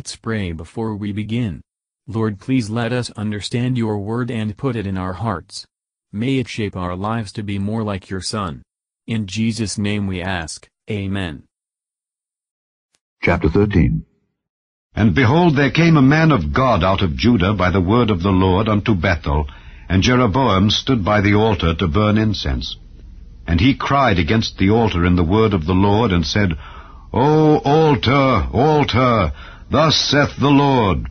Let's pray before we begin. Lord please let us understand your word and put it in our hearts. May it shape our lives to be more like your Son. In Jesus' name we ask, Amen. Chapter 13 And behold, there came a man of God out of Judah by the word of the Lord unto Bethel, and Jeroboam stood by the altar to burn incense. And he cried against the altar in the word of the Lord, and said, O altar, altar, thus saith the Lord,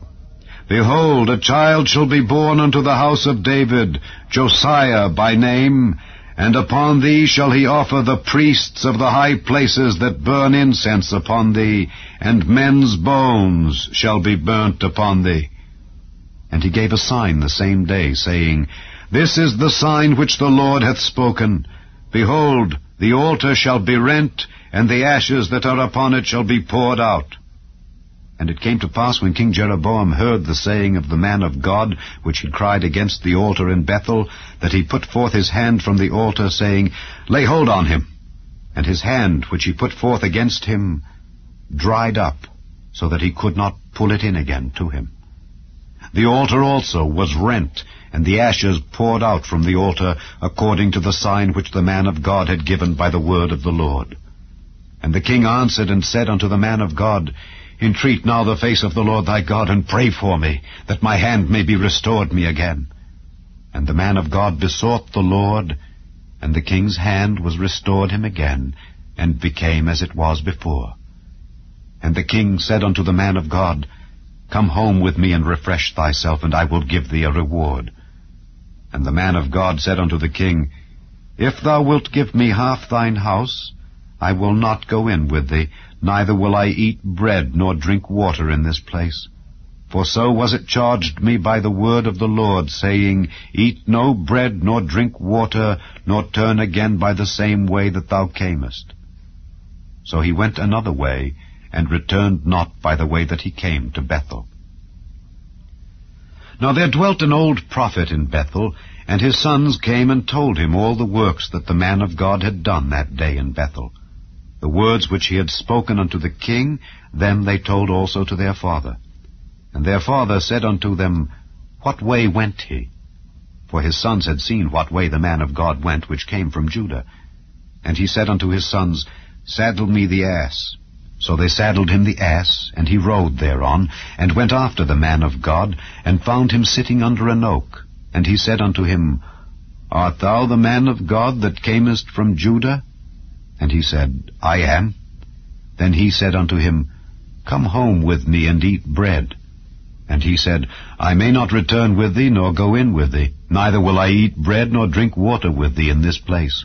Behold, a child shall be born unto the house of David, Josiah by name, and upon thee shall he offer the priests of the high places that burn incense upon thee, and men's bones shall be burnt upon thee. And he gave a sign the same day, saying, This is the sign which the Lord hath spoken. Behold, the altar shall be rent, and the ashes that are upon it shall be poured out. And it came to pass when King Jeroboam heard the saying of the man of God, which he cried against the altar in Bethel, that he put forth his hand from the altar, saying, Lay hold on him. And his hand, which he put forth against him, dried up, so that he could not pull it in again to him. The altar also was rent, and the ashes poured out from the altar, according to the sign which the man of God had given by the word of the Lord. And the king answered and said unto the man of God, Entreat now the face of the Lord thy God, and pray for me, that my hand may be restored me again. And the man of God besought the Lord, and the king's hand was restored him again, and became as it was before. And the king said unto the man of God, Come home with me and refresh thyself, and I will give thee a reward. And the man of God said unto the king, If thou wilt give me half thine house, I will not go in with thee, neither will I eat bread nor drink water in this place. For so was it charged me by the word of the Lord, saying, Eat no bread nor drink water, nor turn again by the same way that thou camest. So he went another way, and returned not by the way that he came to Bethel. Now there dwelt an old prophet in Bethel, and his sons came and told him all the works that the man of God had done that day in Bethel. The words which he had spoken unto the king, them they told also to their father. And their father said unto them, What way went he? For his sons had seen what way the man of God went, which came from Judah. And he said unto his sons, Saddle me the ass. So they saddled him the ass, and he rode thereon, and went after the man of God, and found him sitting under an oak. And he said unto him, Art thou the man of God that camest from Judah? And he said, I am. Then he said unto him, Come home with me and eat bread. And he said, I may not return with thee, nor go in with thee, neither will I eat bread nor drink water with thee in this place.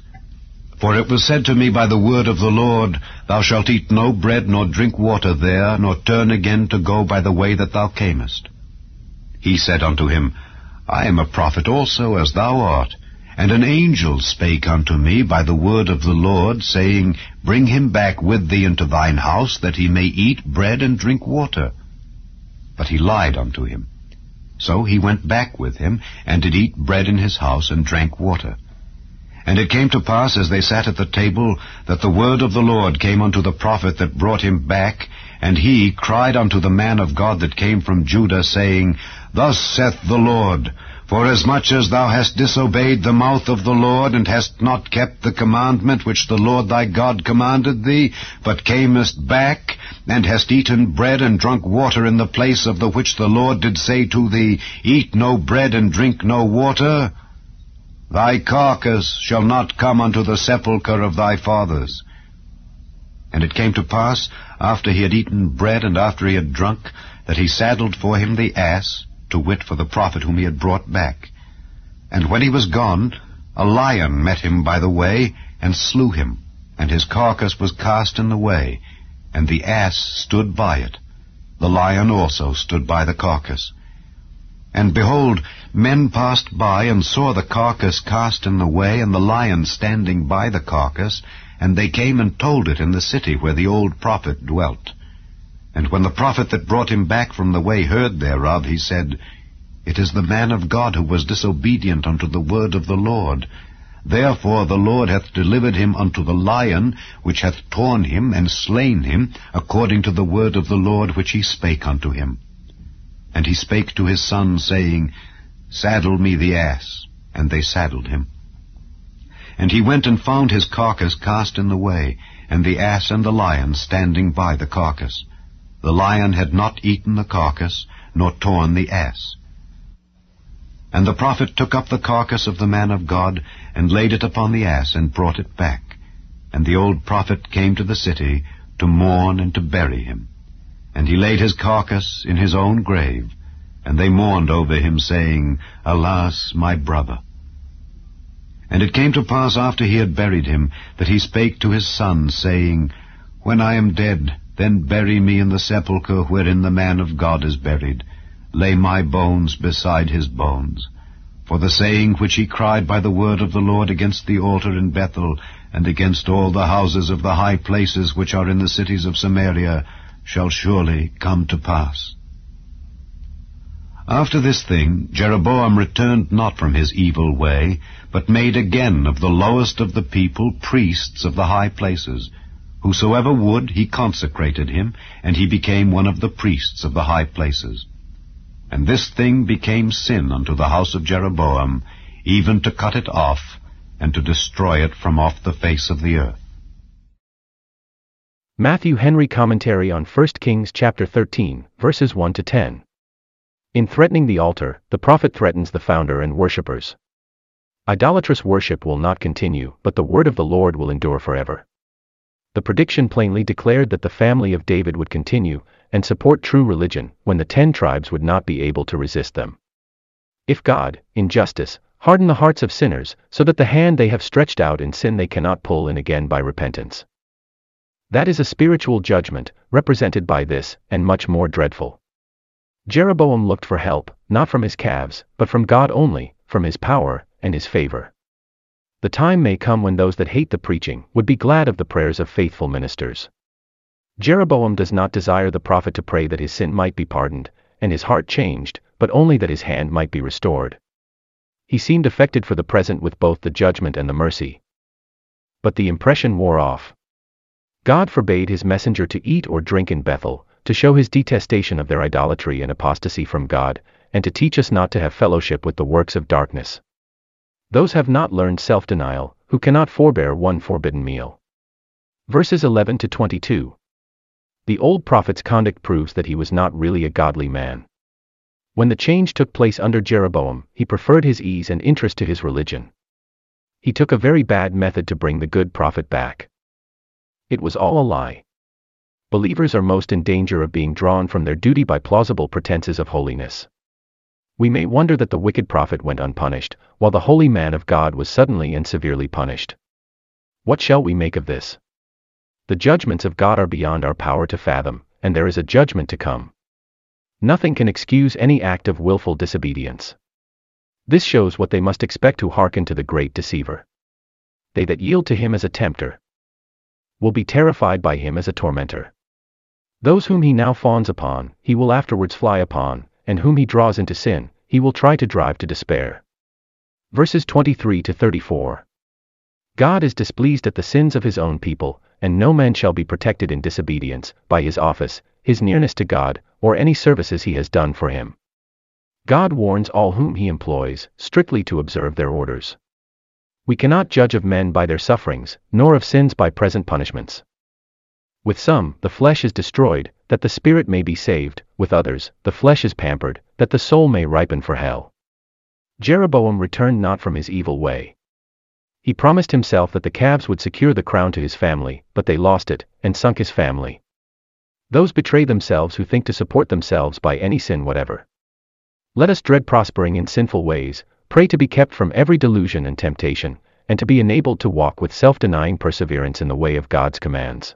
For it was said to me by the word of the Lord, Thou shalt eat no bread nor drink water there, nor turn again to go by the way that thou camest. He said unto him, I am a prophet also, as thou art. And an angel spake unto me by the word of the Lord, saying, Bring him back with thee into thine house, that he may eat bread and drink water. But he lied unto him. So he went back with him, and did eat bread in his house, and drank water. And it came to pass, as they sat at the table, that the word of the Lord came unto the prophet that brought him back, and he cried unto the man of God that came from Judah, saying, Thus saith the Lord, Forasmuch as thou hast disobeyed the mouth of the Lord, and hast not kept the commandment which the Lord thy God commanded thee, but camest back, and hast eaten bread and drunk water in the place of the which the Lord did say to thee, Eat no bread and drink no water, thy carcass shall not come unto the sepulchre of thy fathers. And it came to pass, after he had eaten bread and after he had drunk, that he saddled for him the ass, to wit for the prophet whom he had brought back. And when he was gone, a lion met him by the way, and slew him, and his carcass was cast in the way, and the ass stood by it. The lion also stood by the carcass. And behold, men passed by and saw the carcass cast in the way, and the lion standing by the carcass, and they came and told it in the city where the old prophet dwelt. And when the prophet that brought him back from the way heard thereof, he said, It is the man of God who was disobedient unto the word of the Lord. Therefore the Lord hath delivered him unto the lion, which hath torn him and slain him, according to the word of the Lord which he spake unto him. And he spake to his son, saying, Saddle me the ass. And they saddled him. And he went and found his carcass cast in the way, and the ass and the lion standing by the carcass. The lion had not eaten the carcass, nor torn the ass. And the prophet took up the carcass of the man of God, and laid it upon the ass, and brought it back. And the old prophet came to the city to mourn and to bury him. And he laid his carcass in his own grave, and they mourned over him, saying, Alas, my brother! And it came to pass after he had buried him, that he spake to his son, saying, When I am dead, then bury me in the sepulchre wherein the man of God is buried. Lay my bones beside his bones. For the saying which he cried by the word of the Lord against the altar in Bethel, and against all the houses of the high places which are in the cities of Samaria, shall surely come to pass. After this thing, Jeroboam returned not from his evil way, but made again of the lowest of the people priests of the high places. Whosoever would, he consecrated him, and he became one of the priests of the high places. And this thing became sin unto the house of Jeroboam, even to cut it off, and to destroy it from off the face of the earth. Matthew Henry Commentary on 1 Kings chapter 13, verses 1 to 10. In threatening the altar, the prophet threatens the founder and worshippers. Idolatrous worship will not continue, but the word of the Lord will endure forever. The prediction plainly declared that the family of David would continue and support true religion when the ten tribes would not be able to resist them. If God, in justice, harden the hearts of sinners so that the hand they have stretched out in sin they cannot pull in again by repentance. That is a spiritual judgment, represented by this, and much more dreadful. Jeroboam looked for help, not from his calves, but from God only, from his power and his favor. The time may come when those that hate the preaching would be glad of the prayers of faithful ministers. Jeroboam does not desire the prophet to pray that his sin might be pardoned, and his heart changed, but only that his hand might be restored. He seemed affected for the present with both the judgment and the mercy. But the impression wore off. God forbade his messenger to eat or drink in Bethel, to show his detestation of their idolatry and apostasy from God, and to teach us not to have fellowship with the works of darkness. Those have not learned self denial, who cannot forbear one forbidden meal. Verses 11 to 22. The old prophet's conduct proves that he was not really a godly man. When the change took place under Jeroboam, he preferred his ease and interest to his religion. He took a very bad method to bring the good prophet back. It was all a lie believers are most in danger of being drawn from their duty by plausible pretenses of holiness. We may wonder that the wicked prophet went unpunished, while the holy man of God was suddenly and severely punished. What shall we make of this? The judgments of God are beyond our power to fathom, and there is a judgment to come. Nothing can excuse any act of wilful disobedience. This shows what they must expect who hearken to the great deceiver. They that yield to him as a tempter will be terrified by him as a tormentor. Those whom he now fawns upon, he will afterwards fly upon, and whom he draws into sin, he will try to drive to despair. Verses 23 to 34. God is displeased at the sins of his own people, and no man shall be protected in disobedience, by his office, his nearness to God, or any services he has done for him. God warns all whom he employs, strictly to observe their orders. We cannot judge of men by their sufferings, nor of sins by present punishments. With some, the flesh is destroyed, that the spirit may be saved, with others, the flesh is pampered, that the soul may ripen for hell. Jeroboam returned not from his evil way. He promised himself that the calves would secure the crown to his family, but they lost it, and sunk his family. Those betray themselves who think to support themselves by any sin whatever. Let us dread prospering in sinful ways, pray to be kept from every delusion and temptation, and to be enabled to walk with self-denying perseverance in the way of God's commands.